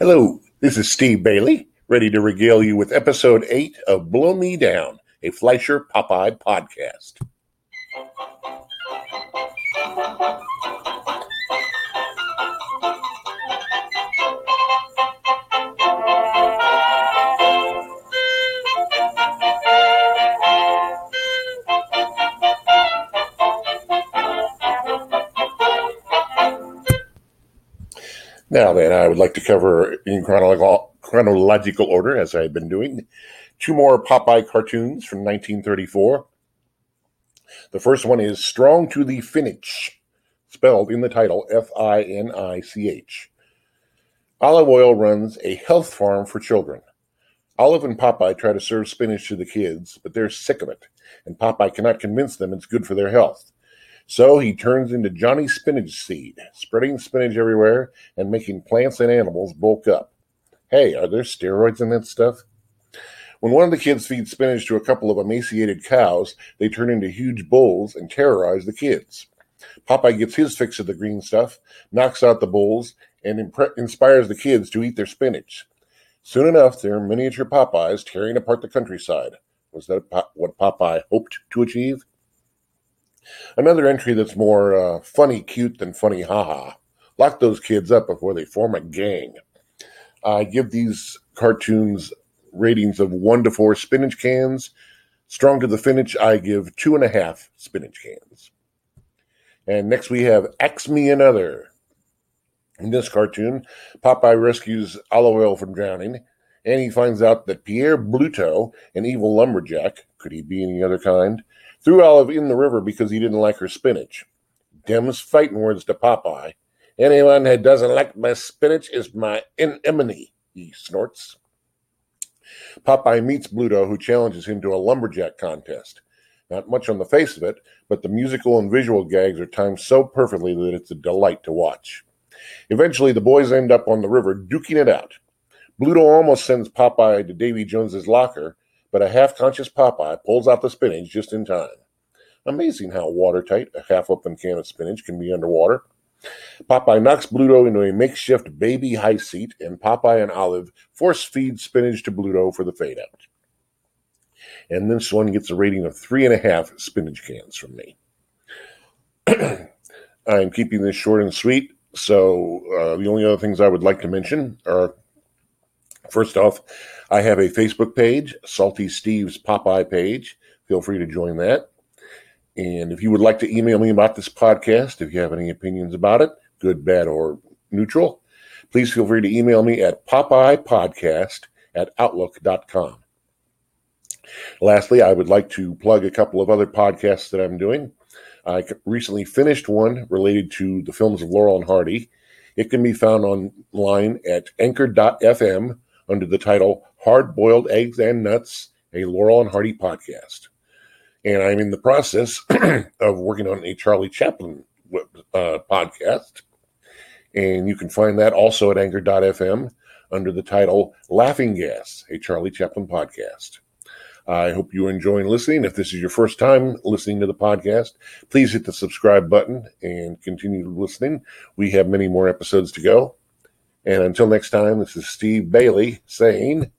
Hello, this is Steve Bailey, ready to regale you with episode 8 of Blow Me Down, a Fleischer Popeye podcast. Now, then, I would like to cover in chronological, chronological order, as I've been doing, two more Popeye cartoons from 1934. The first one is Strong to the Finish, spelled in the title F I N I C H. Olive Oyl runs a health farm for children. Olive and Popeye try to serve spinach to the kids, but they're sick of it, and Popeye cannot convince them it's good for their health. So he turns into Johnny Spinach Seed, spreading spinach everywhere and making plants and animals bulk up. Hey, are there steroids in that stuff? When one of the kids feeds spinach to a couple of emaciated cows, they turn into huge bulls and terrorize the kids. Popeye gets his fix of the green stuff, knocks out the bulls, and impre- inspires the kids to eat their spinach. Soon enough, they're miniature Popeyes tearing apart the countryside. Was that what Popeye hoped to achieve? Another entry that's more uh, funny cute than funny haha. Lock those kids up before they form a gang. I give these cartoons ratings of one to four spinach cans. Strong to the finish, I give two and a half spinach cans. And next we have Axe Me Another. In this cartoon, Popeye rescues Olive Oyl from drowning, and he finds out that Pierre Bluto, an evil lumberjack, could he be any other kind, threw Olive in the river because he didn't like her spinach. Dem's fighting words to Popeye. Anyone who doesn't like my spinach is my enemy, he snorts. Popeye meets Bluto, who challenges him to a lumberjack contest. Not much on the face of it, but the musical and visual gags are timed so perfectly that it's a delight to watch. Eventually, the boys end up on the river duking it out. Bluto almost sends Popeye to Davy Jones's locker, but a half conscious Popeye pulls out the spinach just in time. Amazing how watertight a half open can of spinach can be underwater. Popeye knocks Bluto into a makeshift baby high seat, and Popeye and Olive force feed spinach to Bluto for the fade out. And this one gets a rating of three and a half spinach cans from me. I'm keeping this short and sweet, so uh, the only other things I would like to mention are First off, I have a Facebook page, Salty Steve's Popeye page. Feel free to join that. And if you would like to email me about this podcast, if you have any opinions about it, good, bad, or neutral, please feel free to email me at popeyepodcast at outlook.com. Lastly, I would like to plug a couple of other podcasts that I'm doing. I recently finished one related to the films of Laurel and Hardy. It can be found online at anchor.fm under the title Hard Boiled Eggs and Nuts, a Laurel and Hardy podcast. And I'm in the process of working on a Charlie Chaplin uh, podcast. And you can find that also at anchor.fm under the title Laughing Gas, a Charlie Chaplin podcast. I hope you're enjoying listening. If this is your first time listening to the podcast, please hit the subscribe button and continue listening. We have many more episodes to go. And until next time, this is Steve Bailey saying,